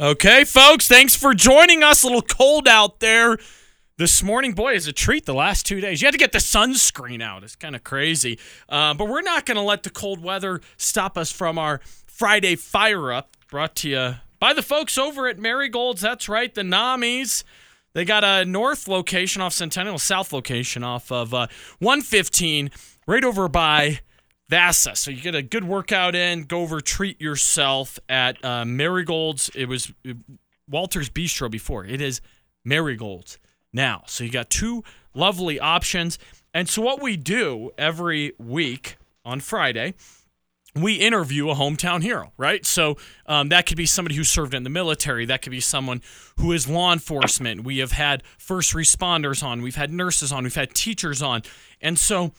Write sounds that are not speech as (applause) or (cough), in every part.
Okay, folks, thanks for joining us. A little cold out there this morning. Boy, is a treat the last two days. You had to get the sunscreen out. It's kind of crazy. Uh, but we're not going to let the cold weather stop us from our Friday Fire Up brought to you by the folks over at Marigold's. That's right, the Namis. They got a north location off Centennial, south location off of uh, 115, right over by Vasa. So you get a good workout in, go over, treat yourself at uh, Marigold's. It was Walter's Bistro before. It is Marigold's now. So you got two lovely options. And so what we do every week on Friday we interview a hometown hero, right? So um, that could be somebody who served in the military. That could be someone who is law enforcement. We have had first responders on. We've had nurses on. We've had teachers on. And so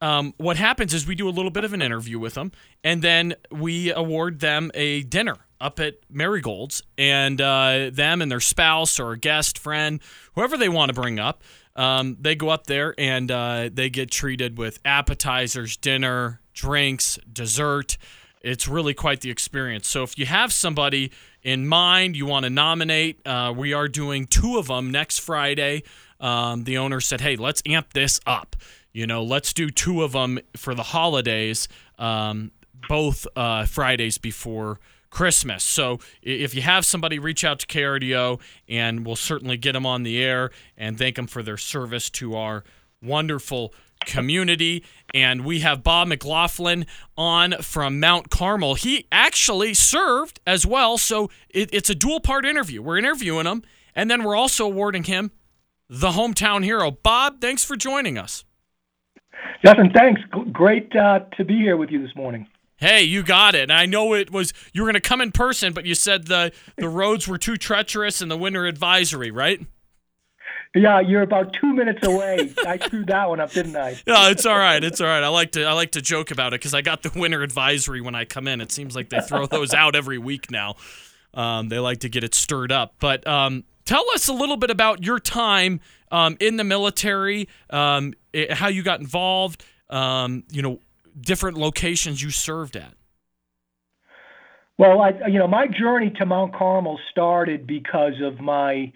um, what happens is we do a little bit of an interview with them, and then we award them a dinner up at Marigold's, and uh, them and their spouse or a guest, friend, whoever they want to bring up. Um, they go up there and uh, they get treated with appetizers, dinner, drinks, dessert. It's really quite the experience. So if you have somebody in mind you want to nominate, uh, we are doing two of them next Friday. Um, the owner said, "Hey, let's amp this up. You know, let's do two of them for the holidays, um, both uh, Fridays before." Christmas. So if you have somebody, reach out to KRDO and we'll certainly get them on the air and thank them for their service to our wonderful community. And we have Bob McLaughlin on from Mount Carmel. He actually served as well. So it, it's a dual part interview. We're interviewing him, and then we're also awarding him the hometown hero. Bob, thanks for joining us. Justin, thanks. Great uh, to be here with you this morning. Hey, you got it. And I know it was you were going to come in person, but you said the the roads were too treacherous and the winter advisory, right? Yeah, you're about two minutes away. I screwed that one up, didn't I? (laughs) Yeah, it's all right. It's all right. I like to I like to joke about it because I got the winter advisory when I come in. It seems like they throw those out every week now. Um, they like to get it stirred up. But um, tell us a little bit about your time um, in the military, um, it, how you got involved. Um, you know, different locations you served at. Well, I, you know, my journey to Mount Carmel started because of my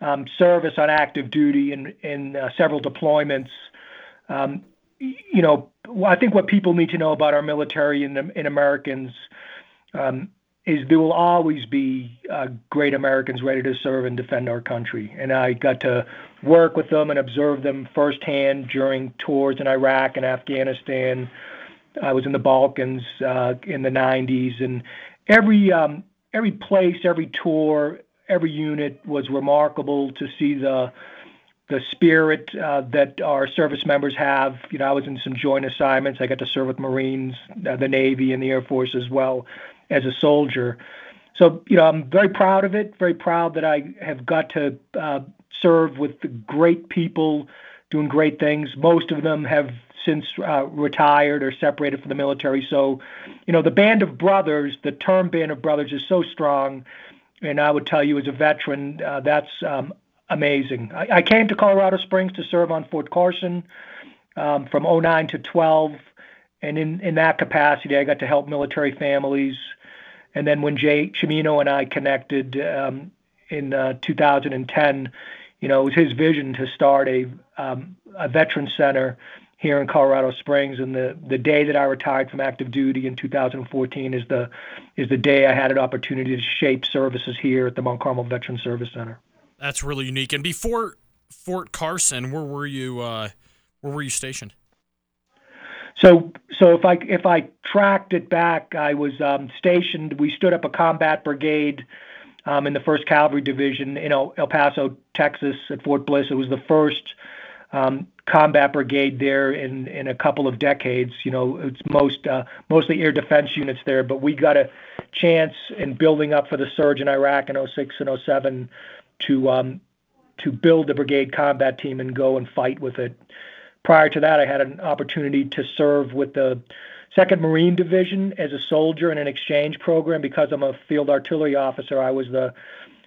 um, service on active duty in, in uh, several deployments. Um, you know, I think what people need to know about our military and, and Americans um, is there will always be uh, great Americans ready to serve and defend our country. And I got to work with them and observe them firsthand during tours in Iraq and Afghanistan. I was in the Balkans uh, in the 90s, and every um, every place, every tour, every unit was remarkable to see the the spirit uh, that our service members have. You know, I was in some joint assignments. I got to serve with Marines, uh, the Navy, and the Air Force as well as a soldier. So, you know, I'm very proud of it. Very proud that I have got to uh, serve with great people doing great things. Most of them have since uh, retired or separated from the military. So, you know, the band of brothers, the term band of brothers, is so strong and I would tell you, as a veteran, uh, that's um, amazing. I, I, came to Colorado Springs to serve on Fort Carson um, from 09 to 12, and in, in that capacity, I got to help military families. And then when Jay Cimino and I connected um, in uh, 2010, you know, it was his vision to start a um, a veteran center here in Colorado Springs. And the, the day that I retired from active duty in 2014 is the is the day I had an opportunity to shape services here at the Mount Carmel Veteran Service Center. That's really unique. And before Fort Carson, where were you? Uh, where were you stationed? So, so if I if I tracked it back, I was um, stationed. We stood up a combat brigade um, in the First Cavalry Division in El, El Paso, Texas, at Fort Bliss. It was the first um, combat brigade there in in a couple of decades. You know, it's most uh, mostly air defense units there, but we got a chance in building up for the surge in Iraq in 06 and 07 to um, to build the brigade combat team and go and fight with it. Prior to that, I had an opportunity to serve with the Second Marine Division as a soldier in an exchange program. Because I'm a field artillery officer, I was the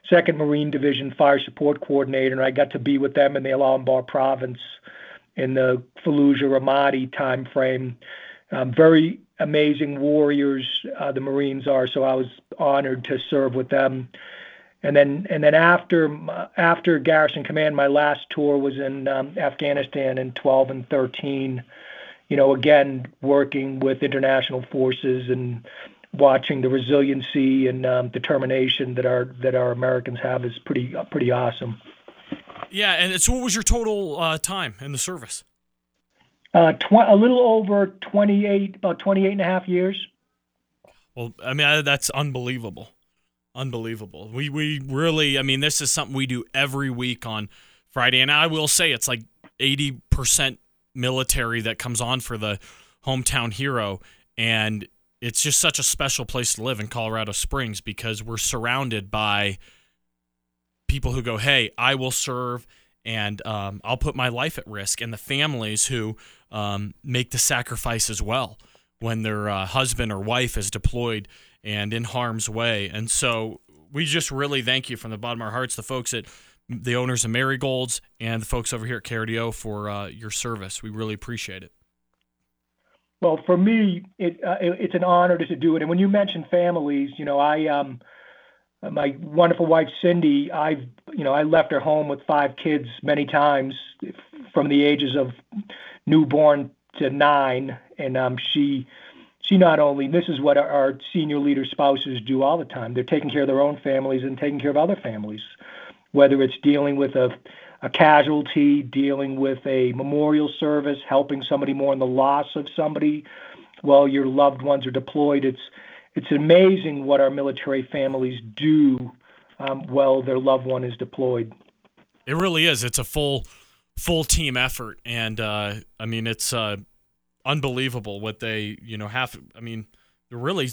Second Marine Division Fire Support Coordinator, and I got to be with them in the Al-Anbar province in the Fallujah Ramadi timeframe. Um, very amazing warriors, uh, the Marines are, so I was honored to serve with them. And then and then after after Garrison Command, my last tour was in um, Afghanistan in 12 and 13. You know, again working with international forces and watching the resiliency and um, determination that our that our Americans have is pretty uh, pretty awesome. Yeah, and so what was your total uh, time in the service? Uh, tw- a little over 28, about 28 and a half years. Well, I mean, that's unbelievable. Unbelievable. We we really, I mean, this is something we do every week on Friday, and I will say it's like eighty percent military that comes on for the hometown hero, and it's just such a special place to live in Colorado Springs because we're surrounded by people who go, "Hey, I will serve." And um, I'll put my life at risk, and the families who um, make the sacrifice as well when their uh, husband or wife is deployed and in harm's way. And so we just really thank you from the bottom of our hearts, the folks at the owners of Marigolds and the folks over here at KRDO for uh, your service. We really appreciate it. Well, for me, it, uh, it, it's an honor to do it. And when you mention families, you know, I um, my wonderful wife Cindy, I've you know I left her home with five kids many times from the ages of newborn to nine, and um, she she not only this is what our senior leader spouses do all the time. They're taking care of their own families and taking care of other families whether it's dealing with a, a casualty dealing with a memorial service helping somebody more in the loss of somebody while your loved ones are deployed. It's it's amazing what our military families do um, while their loved one is deployed. It really is. It's a full full team effort. And uh, i mean it's uh, unbelievable what they you know have. I mean, really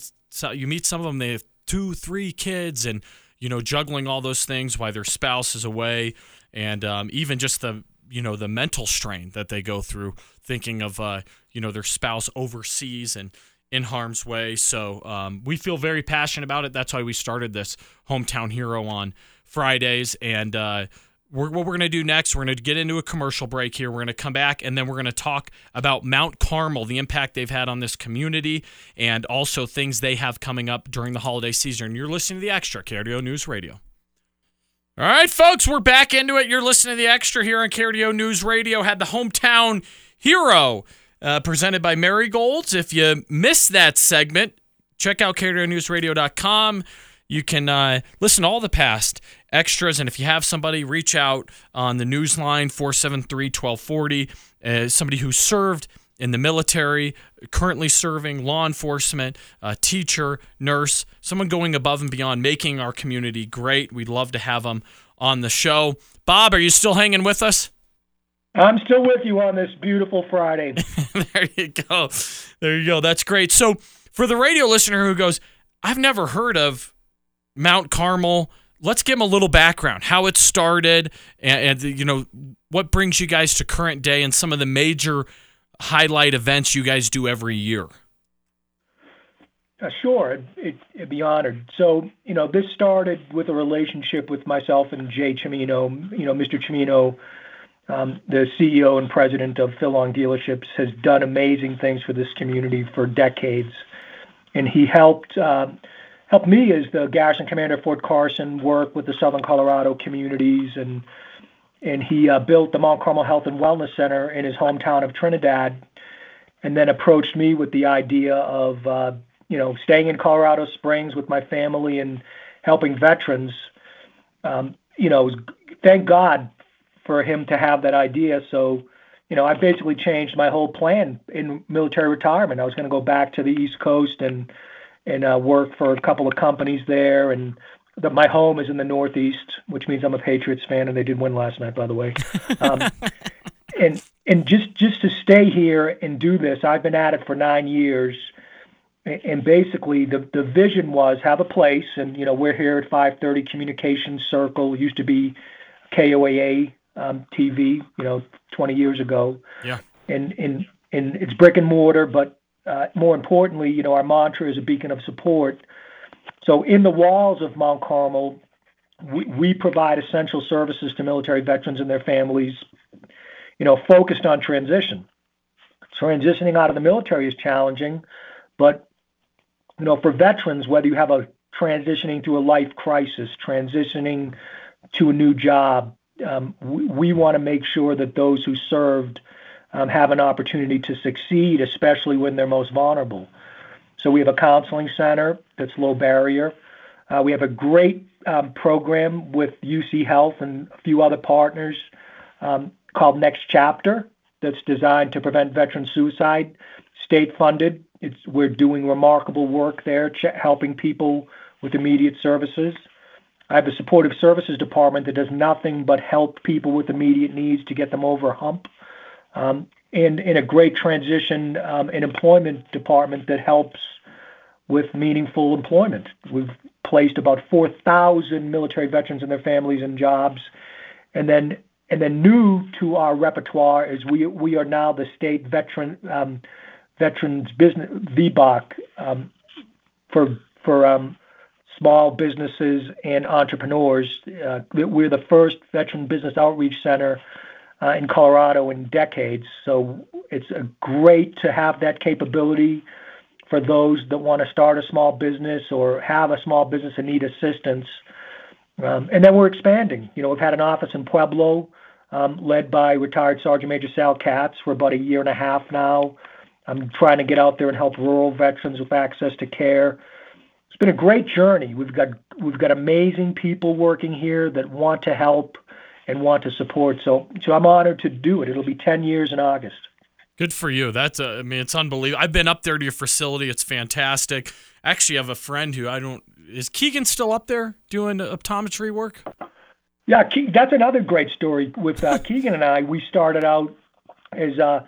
you meet some of them. They have two, three kids, and you know juggling all those things while their spouse is away, and um, even just the you know the mental strain that they go through thinking of uh, you know their spouse overseas and in harm's way. So um, we feel very passionate about it. That's why we started this hometown hero on Fridays, and uh, we're, what we're going to do next, we're going to get into a commercial break here. We're going to come back and then we're going to talk about Mount Carmel, the impact they've had on this community, and also things they have coming up during the holiday season. You're listening to the Extra, KRDO News Radio. All right, folks, we're back into it. You're listening to the Extra here on KRDO News Radio. Had the hometown hero uh, presented by Marigolds. If you missed that segment, check out KRDONewsRadio.com. You can uh, listen to all the past extras. And if you have somebody, reach out on the news line 473 1240. Uh, somebody who served in the military, currently serving, law enforcement, a teacher, nurse, someone going above and beyond, making our community great. We'd love to have them on the show. Bob, are you still hanging with us? I'm still with you on this beautiful Friday. (laughs) there you go. There you go. That's great. So, for the radio listener who goes, I've never heard of Mount Carmel. Let's give them a little background, how it started, and, and you know what brings you guys to current day, and some of the major highlight events you guys do every year. Uh, sure, it, would be honored. So, you know, this started with a relationship with myself and Jay Cimino. You know, Mr. Cimino, um, the CEO and president of Phil Dealerships, has done amazing things for this community for decades, and he helped. Uh, helped me as the garrison commander at Fort Carson work with the Southern Colorado communities, and and he uh, built the Mount Carmel Health and Wellness Center in his hometown of Trinidad, and then approached me with the idea of uh, you know staying in Colorado Springs with my family and helping veterans. Um, you know, thank God for him to have that idea. So, you know, I basically changed my whole plan in military retirement. I was going to go back to the East Coast and and uh, work for a couple of companies there. And the, my home is in the Northeast, which means I'm a Patriots fan, and they did win last night, by the way. (laughs) Um, and and just just to stay here and do this, I've been at it for nine years. And basically, the the vision was have a place, and you know we're here at 530 Communications Circle. It used to be KOAA um, TV, you know, 20 years ago. Yeah. And and and it's brick and mortar, but more importantly, you know, our mantra is a beacon of support. So in the walls of Mount Carmel, we, provide essential services to military veterans and their families, you know, focused on transition. Transitioning out of the military is challenging, but you know, for veterans, whether you have a transitioning through a life crisis, transitioning to a new job. Um, we, to make sure that those who served have an opportunity to succeed, especially when they're most vulnerable. So we have a counseling center that's low barrier. Uh, we have a great um, program with UC Health and a few other partners um, called Next Chapter that's designed to prevent veteran suicide. State funded. It's, we're doing remarkable work there, ch- helping people with immediate services. I have a supportive services department that does nothing but help people with immediate needs to get them over a hump. Um, in a great transition um, and employment department that helps with meaningful employment. We've placed about 4,000 military veterans and their families in jobs. And then and then new to our repertoire is we we are now the state veteran um, veterans business VBOC um, for for um, small businesses and entrepreneurs. Uh, we're the first veteran business outreach center in Colorado in decades. So it's great to have that capability for those that want to start a small business or have a small business and need assistance. Um, and then we're expanding. You know, we've had an office in Pueblo, um, led by retired Sergeant Major Sal Katz for about a year and a half now. I'm trying to get out there and help rural veterans with access to care. It's been a great journey. We've got we've got amazing people working here that want to help and want to support. So so I'm honored to do it. It'll be 10 years in August. Good for you. That's a, I mean, it's unbelievable. I've been up there to your facility. It's fantastic. Actually, I have a friend who I don't. Is Keegan still up there doing optometry work? Yeah, that's another great story with uh, (laughs) Keegan and I. We started out as uh,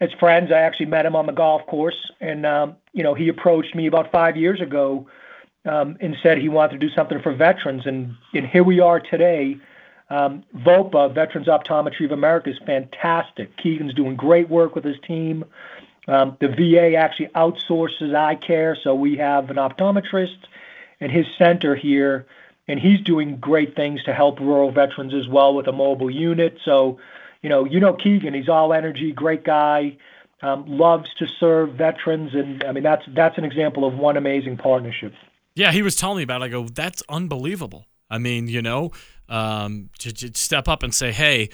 as friends. I actually met him on the golf course, and um, you know, he approached me about five years ago um, and said he wanted to do something for veterans, and and here we are today um, VOPA, Veterans Optometry of America, is fantastic. Keegan's doing great work with his team. Um, the VA actually outsources eye care, so we have an optometrist and his center here, and he's doing great things to help rural veterans as well with a mobile unit. So, you know, you know Keegan, he's all energy, great guy, um, loves to serve veterans, and I mean that's that's an example of one amazing partnership. Yeah, he was telling me about. It. I go, that's unbelievable. I mean, you know, um, to, to step up and say, hey,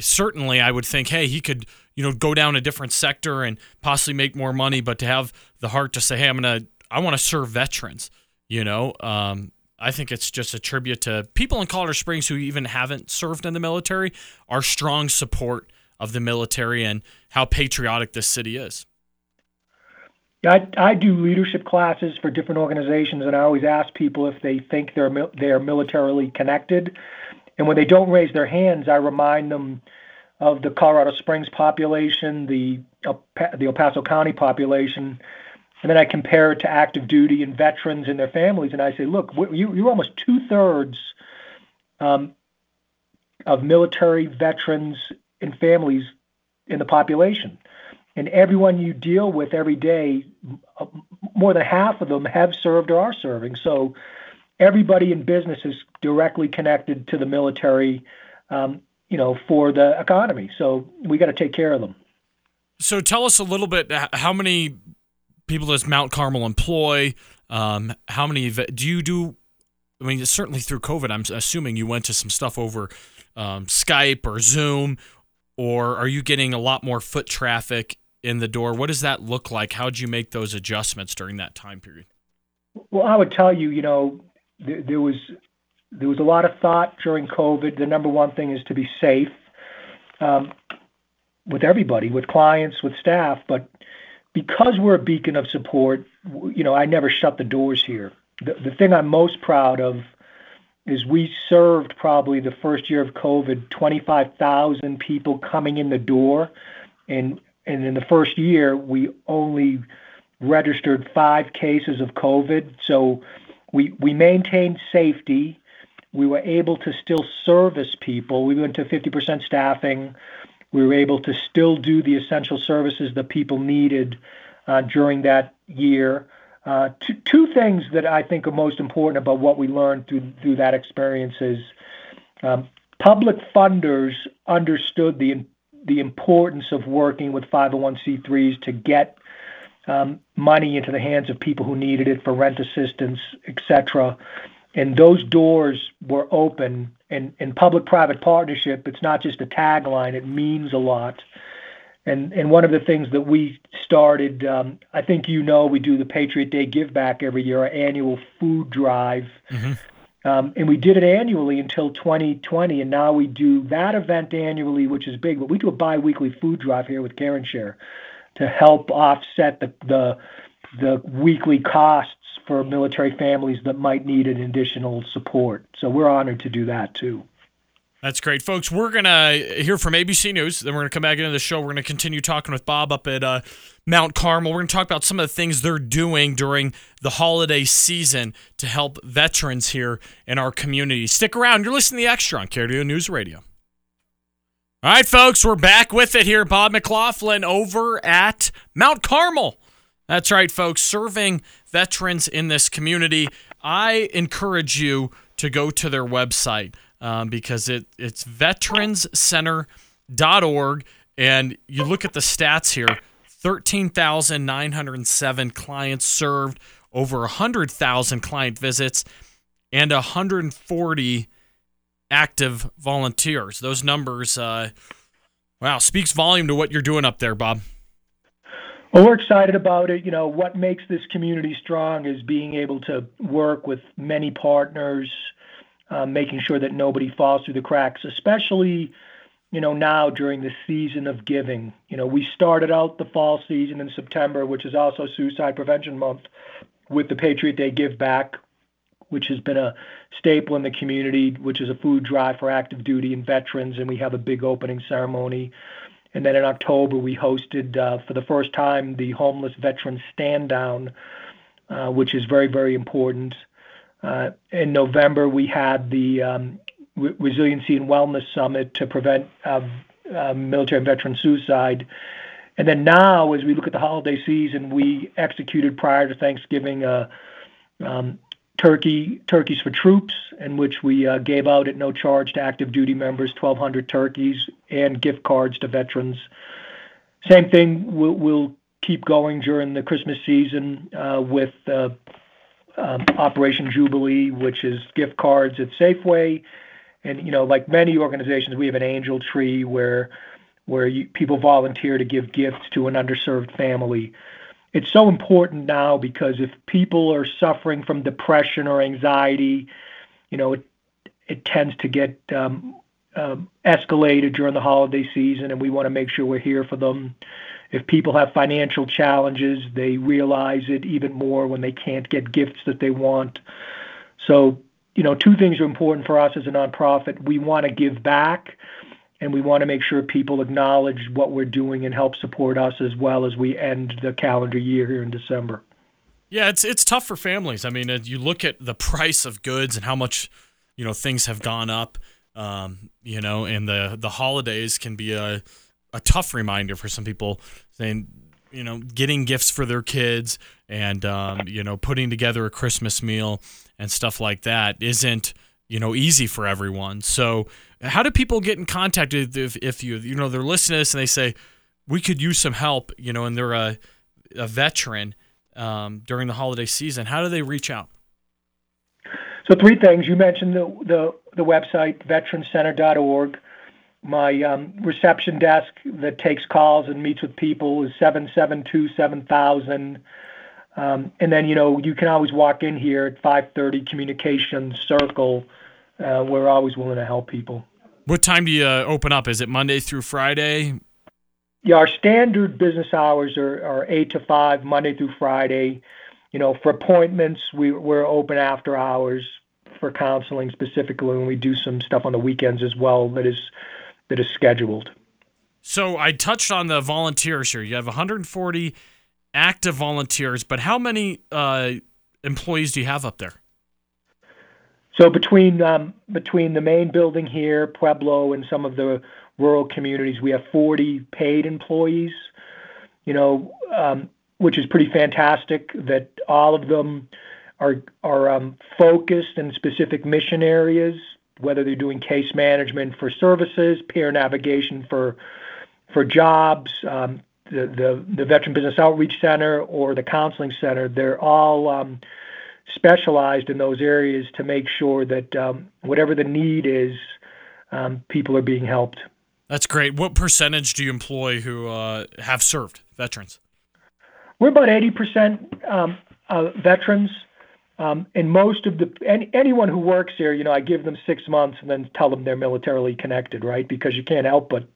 certainly I would think, hey, he could, you know, go down a different sector and possibly make more money, but to have the heart to say, hey, I'm gonna, I want to serve veterans, you know, um, I think it's just a tribute to people in Colorado Springs who even haven't served in the military, our strong support of the military and how patriotic this city is. I, I do leadership classes for different organizations, and I always ask people if they think they're they're militarily connected. And when they don't raise their hands, I remind them of the Colorado Springs population, the the El Paso County population, and then I compare it to active duty and veterans and their families, and I say, look, you, you're almost two thirds um, of military veterans and families in the population and everyone you deal with every day, more than half of them have served or are serving. So everybody in business is directly connected to the military, um, you know, for the economy. So we got to take care of them. So tell us a little bit how many people does Mount Carmel employ? Um, how many do you do? I mean, certainly through COVID, I'm assuming you went to some stuff over um, Skype or Zoom, or are you getting a lot more foot traffic in the door. What does that look like? How did you make those adjustments during that time period? Well, I would tell you, you know, there, there was there was a lot of thought during COVID. The number one thing is to be safe um, with everybody, with clients, with staff. But because we're a beacon of support, you know, I never shut the doors here. The, the thing I'm most proud of is we served probably the first year of COVID 25,000 people coming in the door, and and in the first year, we only registered five cases of COVID. So we we maintained safety. We were able to still service people. We went to 50% staffing. We were able to still do the essential services that people needed uh, during that year. Uh, two, two things that I think are most important about what we learned through through that experience is um, public funders understood the the importance of working with 501c3s to get um, money into the hands of people who needed it for rent assistance, etc. And those doors were open. And in public-private partnership, it's not just a tagline; it means a lot. And and one of the things that we started, um, I think you know, we do the Patriot Day Give Back every year, our annual food drive. Mm-hmm. Um, and we did it annually until 2020, and now we do that event annually, which is big. But we do a biweekly food drive here with Care and Share to help offset the the, the weekly costs for military families that might need an additional support. So we're honored to do that too. That's great, folks. We're gonna hear from ABC News. Then we're gonna come back into the show. We're gonna continue talking with Bob up at uh, Mount Carmel. We're gonna talk about some of the things they're doing during the holiday season to help veterans here in our community. Stick around. You're listening to the Extra on KRDO News Radio. All right, folks, we're back with it here. Bob McLaughlin over at Mount Carmel. That's right, folks, serving veterans in this community. I encourage you to go to their website um, because it it's veteranscenter.org. And you look at the stats here 13,907 clients served, over 100,000 client visits, and 140 active volunteers. Those numbers, uh, wow, speaks volume to what you're doing up there, Bob. Well, we're excited about it. You know, what makes this community strong is being able to work with many partners making sure that nobody falls through the cracks, especially you know now during the season of giving. You know, we started out the fall season in September, which is also Suicide Prevention Month, with the Patriot Day Give Back, which has been a staple in the community, which is a food drive for active duty and veterans, and we have a big opening ceremony. And then in October, we hosted uh, for the first time the Homeless Veterans Stand Down, uh, which is very, very important. Uh, in November, we had the um, Resiliency and Wellness Summit to prevent uh, uh, military and veteran suicide. And then now, as we look at the holiday season, we executed prior to Thanksgiving um, turkey turkeys for troops, in which we gave out at no charge to active duty members 1,200 turkeys and gift cards to veterans. Same thing, we'll, keep going during the Christmas season with Operation Jubilee, which is gift cards at Safeway. And you know, like many organizations, we have an angel tree where people volunteer to give gifts to an underserved family. It's so important now because if people are suffering from depression or anxiety, you know, it tends to get um, um, escalated during the holiday season, and we want to make sure we're here for them. If people have financial challenges, they realize it even more when they can't get gifts that they want. So, you know, two things are important for us as a nonprofit. We want to give back, and we want to make sure people acknowledge what we're doing and help support us as well as we end the calendar year here in December. Yeah, it's it's tough for families. I mean, you look at the price of goods and how much you know things have gone up. Um, you know, and the the holidays can be a a tough reminder for some people saying, you know, getting gifts for their kids and, um, you know, putting together a Christmas meal and stuff like that isn't, you know, easy for everyone. So, how do people get in contact if, if you, you know, they're listening to this and they say, we could use some help, you know, and they're a, a veteran um, during the holiday season? How do they reach out? So, three things. You mentioned the, the, the website, veterancenter.org. My um, reception desk that takes calls and meets with people is 772 7000. Um, and then, you know, you can always walk in here at 530 Communications Circle. Uh, we're always willing to help people. What time do you uh, open up? Is it Monday through Friday? Yeah, our standard business hours are, are 8 to 5, Monday through Friday. You know, for appointments, we, we're open after hours for counseling specifically, and we do some stuff on the weekends as well that is that is scheduled. So I touched on the volunteers here. You have 140 active volunteers, but how many uh, employees do you have up there? So between um, between the main building here, Pueblo, and some of the rural communities, we have 40 paid employees. You know, um, which is pretty fantastic. That all of them are are um, focused in specific mission areas whether they're doing case management for services, peer navigation for for jobs, um, the, the, the Veteran Business Outreach Center or the Counseling Center, they're all um, specialized in those areas to make sure that um, whatever the need is, um, people are being helped. That's great. What percentage do you employ who uh, have served veterans? We're about 80% um, uh, veterans. Um, and most of the any, anyone who works here, you know, I give them six months and then tell them they're militarily connected, right? Because you can't help but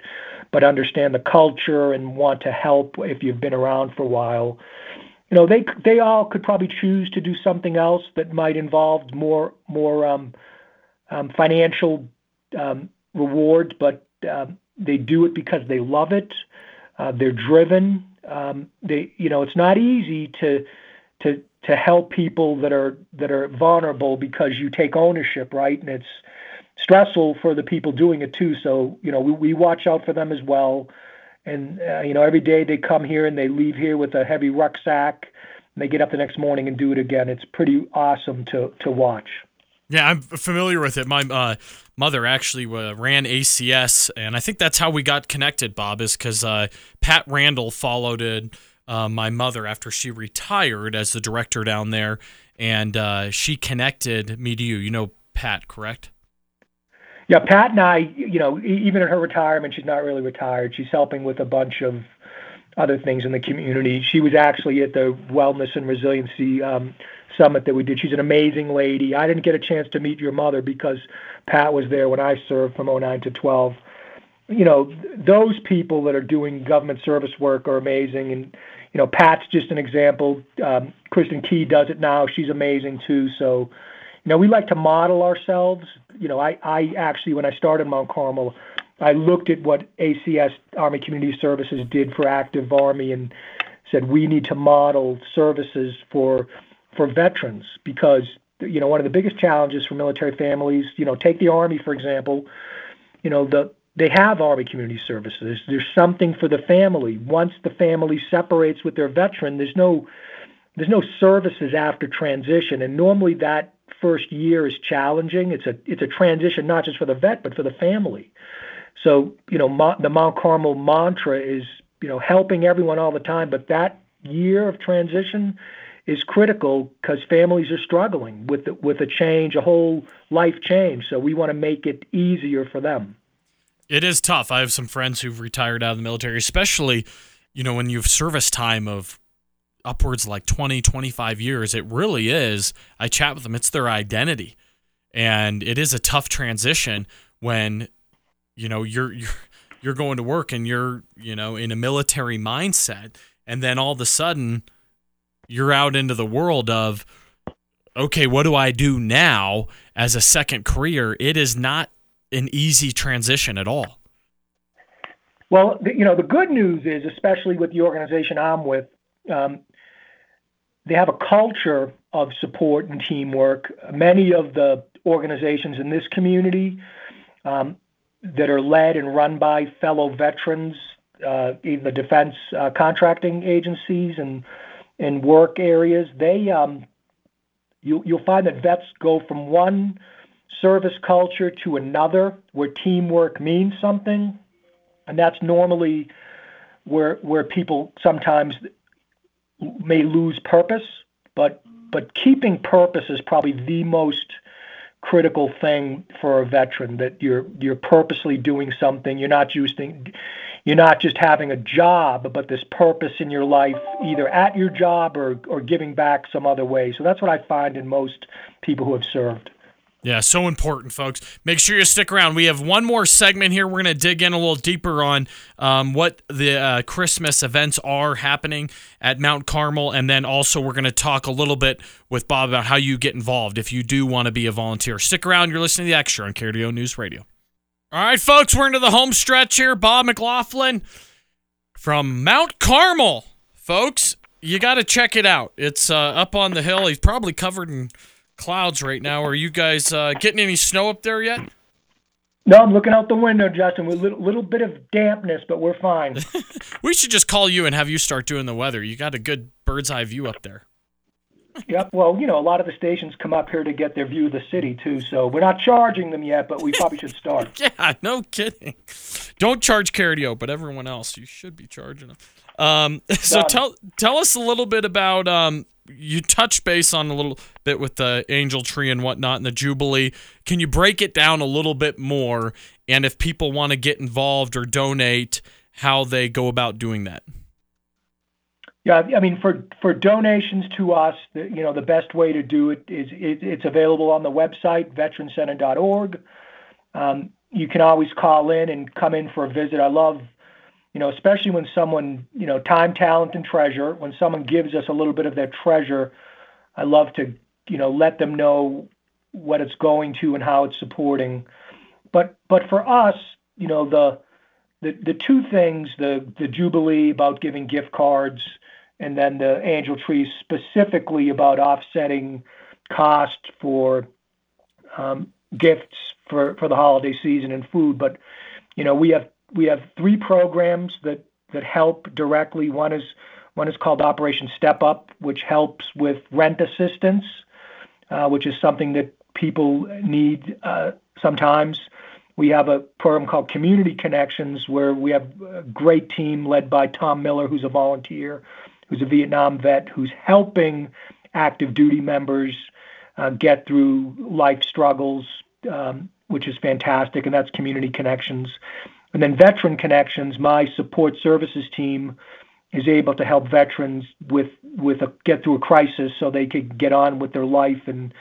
but understand the culture and want to help if you've been around for a while. You know, they they all could probably choose to do something else that might involve more more um, um, financial um, rewards, but um, they do it because they love it. Uh, they're driven. Um, they, you know, it's not easy to to to help people that are that are vulnerable because you take ownership, right? And it's stressful for the people doing it too. So you know, we, we watch out for them as well. And uh, you know, every day they come here and they leave here with a heavy rucksack. And they get up the next morning and do it again. It's pretty awesome to to watch. Yeah, I'm familiar with it. My uh, mother actually uh, ran ACS, and I think that's how we got connected, Bob, is because uh, Pat Randall followed it uh, my mother after she retired as the director down there, and uh, she connected me to you. You know Pat, correct? Yeah, Pat and I, you know, even in her retirement, she's not really retired. She's helping with a bunch of other things in the community. She was actually at the Wellness and Resiliency um, Summit that we did. She's an amazing lady. I didn't get a chance to meet your mother because Pat was there when I served from 09 to 12. You know, those people that are doing government service work are amazing. And you know, Pat's just an example. Um, Kristen Key does it now. She's amazing too. So, you know, we like to model ourselves. You know, I, I actually, when I started Mount Carmel, I looked at what ACS Army Community Services did for active Army and said we need to model services for for veterans because you know one of the biggest challenges for military families. You know, take the Army for example. You know, the they have Army Community Services. There's something for the family. Once the family separates with their veteran, there's no there's no services after transition, and normally that first year is challenging. It's a it's a transition not just for the vet but for the family. So you know the Mount Carmel mantra is you know helping everyone all the time, but that year of transition is critical because families are struggling with the, with a change, a whole life change. So we want to make it easier for them. It is tough. I have some friends who've retired out of the military, especially, you know, when you have service time of upwards like 20, 25 years. It really is. I chat with them, it's their identity. And it is a tough transition when, you know, you're you're you're going to work and you're, you know, in a military mindset and then all of a sudden you're out into the world of okay, what do I do now as a second career? It is not an easy transition at all. Well, you know, the good news is, especially with the organization I'm with, um, they have a culture of support and teamwork. Many of the organizations in this community um, that are led and run by fellow veterans, uh, in the defense uh, contracting agencies and and work areas, they um, you, you'll find that vets go from one service culture to another where teamwork means something. And that's normally where where people sometimes may lose purpose, but but keeping purpose is probably the most critical thing for a veteran that you're you're purposely doing something. You're not using you're not just having a job but this purpose in your life either at your job or or giving back some other way. So that's what i find in most people who have served yeah, so important, folks. Make sure you stick around. We have one more segment here. We're going to dig in a little deeper on um, what the uh, Christmas events are happening at Mount Carmel. And then also, we're going to talk a little bit with Bob about how you get involved if you do want to be a volunteer. Stick around. You're listening to The Extra on KRDO News Radio. All right, folks, we're into the home stretch here. Bob McLaughlin from Mount Carmel. Folks, you got to check it out. It's uh, up on the hill. He's probably covered in clouds right now. Are you guys uh, getting any snow up there yet? No, I'm looking out the window, Justin, with a little, little bit of dampness, but we're fine. (laughs) we should just call you and have you start doing the weather. You got a good bird's eye view up there. yep. Well, you know, a lot of the stations come up here to get their view of the city too. So we're not charging them yet, but we probably should start. (laughs) yeah, no kidding. Don't charge KRDO, but everyone else, you should be charging them. Um, (laughs) so tell tell us a little bit about um, you touched base on a little bit with the angel tree and whatnot and the jubilee. Can you break it down a little bit more? And if people want to get involved or donate, how they go about doing that? Yeah, I mean, for for donations to us, you know, the best way to do it is it, it's available on the website veterancenter.org. Um, you can always call in and come in for a visit. I love, you know, especially when someone, you know, time, talent, and treasure. When someone gives us a little bit of their treasure, I love to, you know, let them know what it's going to and how it's supporting. But but for us, you know, the the the two things, the the jubilee about giving gift cards and then the angel tree specifically about offsetting cost for um, gifts for, for the holiday season and food. But you know, we have we have three programs that help directly. One is one is called Operation Step Up, which helps with rent assistance, uh, which is something that people need uh, sometimes. We have a program called Community Connections, where we have a great team led by Tom Miller, who's a volunteer, who's a Vietnam vet, who's helping active duty members uh, get through life struggles, um, which is fantastic, and that's Community Connections. And then Veteran Connections, my support services team is able to help veterans with with a, get through a crisis so they could get on with their life and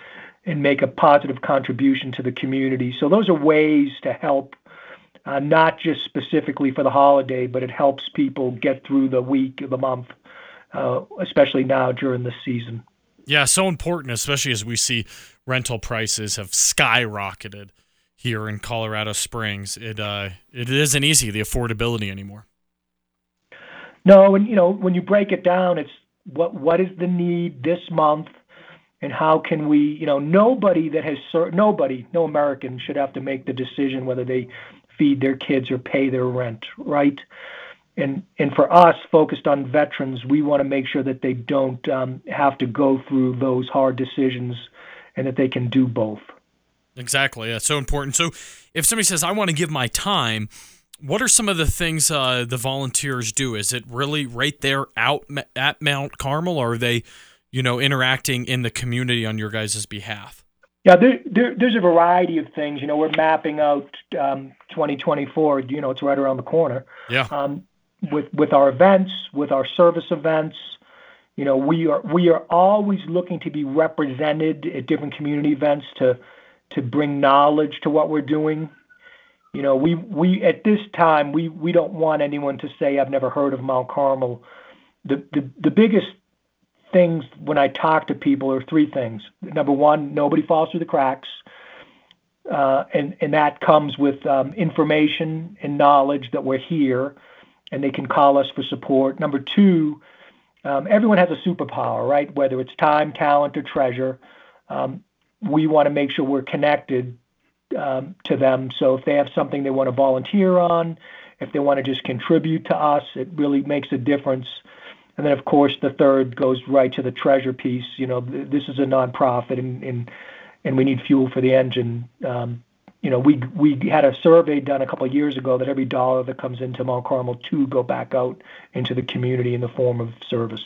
and make a positive contribution to the community. So those are ways to help uh, not just specifically for the holiday, but it helps people get through the week, the month, uh, especially now during the season. Yeah, so important, especially as we see rental prices have skyrocketed here in Colorado Springs. It uh, it isn't easy the affordability anymore. No, and you know when you break it down, it's what what is the need this month, and how can we? You know, nobody that has nobody, no American should have to make the decision whether they feed their kids or pay their rent, right? and and for us, focused on veterans, we want to make sure that they don't um, have to go through those hard decisions, and that they can do both. Exactly, that's so important. So, if somebody says, "I want to give my time," what are some of the things uh, the volunteers do? Is it really right there out at Mount Carmel, or are they, you know, interacting in the community on your guys' behalf? Yeah, there, there, there's a variety of things. You know, we're mapping out um, 2024. You know, it's right around the corner. Yeah. Um, with with our events, with our service events. You know, we are we are always looking to be represented at different community events to to bring knowledge to what we're doing. You know, we we at this time we we don't want anyone to say I've never heard of Mount Carmel. The the the biggest things when I talk to people are three things. Number one, nobody falls through the cracks. Uh, and and that comes with um, information and knowledge that we're here and they can call us for support. Number two, um, everyone has a superpower, right? Whether it's time, talent, or treasure. Um, we want to make sure we're connected um, to them. So if they have something they want to volunteer on, if they want to just contribute to us, it really makes a difference. And then, of course, the third goes right to the treasure piece. You know, this is a nonprofit, and and, and we need fuel for the engine. Um, you know, we we had a survey done a couple of years ago that every dollar that comes into Mount Carmel to go back out into the community in the form of service.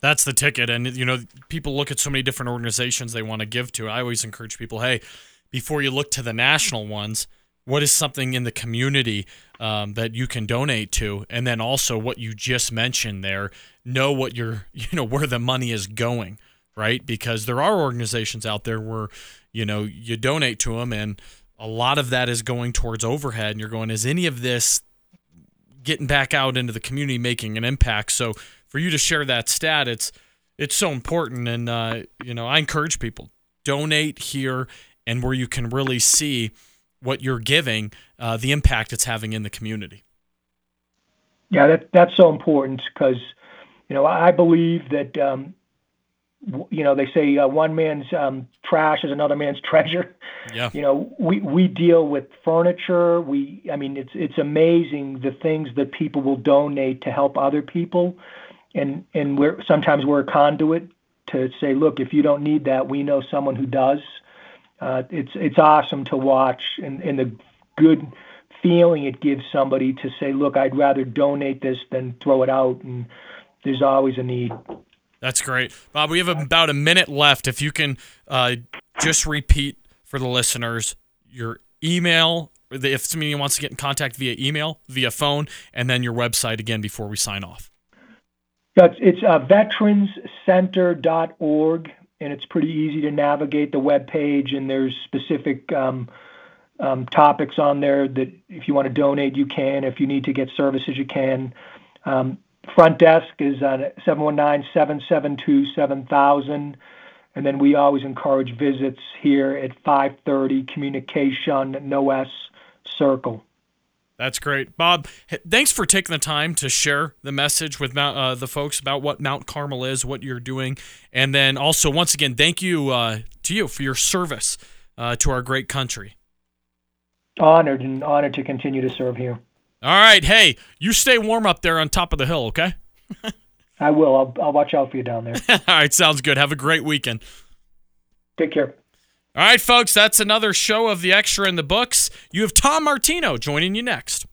That's the ticket, and you know, people look at so many different organizations they want to give to. I always encourage people, hey, before you look to the national ones, what is something in the community um, that you can donate to, and then also what you just mentioned there, know what your (laughs) you know where the money is going, right? Because there are organizations out there where you know you donate to them and a lot of that is going towards overhead and you're going is any of this getting back out into the community making an impact so for you to share that stat it's it's so important and uh, you know i encourage people donate here and where you can really see what you're giving uh, the impact it's having in the community yeah that, that's so important because you know i believe that um, you know, they say uh, one man's um, trash is another man's (laughs) treasure. Yeah. You know, we we deal with furniture. We, I mean, it's it's amazing the things that people will donate to help other people, and and we're sometimes we're a conduit to say, look, if you don't need that, we know someone who does. Uh, it's it's awesome to watch, and, and the good feeling it gives somebody to say, look, I'd rather donate this than throw it out, and there's always a need. That's great, Bob. We have about a minute left. If you can uh, just repeat for the listeners your email, if somebody wants to get in contact via email, via phone, and then your website again before we sign off. It's, it's uh, veteranscenter.org, and it's pretty easy to navigate the web page, and there's specific um, um, topics on there that if you want to donate, you can. If you need to get services, you can. Um, front desk is on 719-772-7000. And then we always encourage visits here at 530 Communication No S Circle. That's great, Bob. Thanks for taking the time to share the message with uh, the folks about what Mount Carmel is, what you're doing, and then also once again, thank you uh, to you for your service uh, to our great country. Honored and honored to continue to serve here. All right, hey, you stay warm up there on top of the hill, okay? I will. I'll, I'll watch out for you down there. (laughs) All right, sounds good. Have a great weekend. Take care. All right, folks, that's another show of the extra in the books. You have Tom Martino joining you next.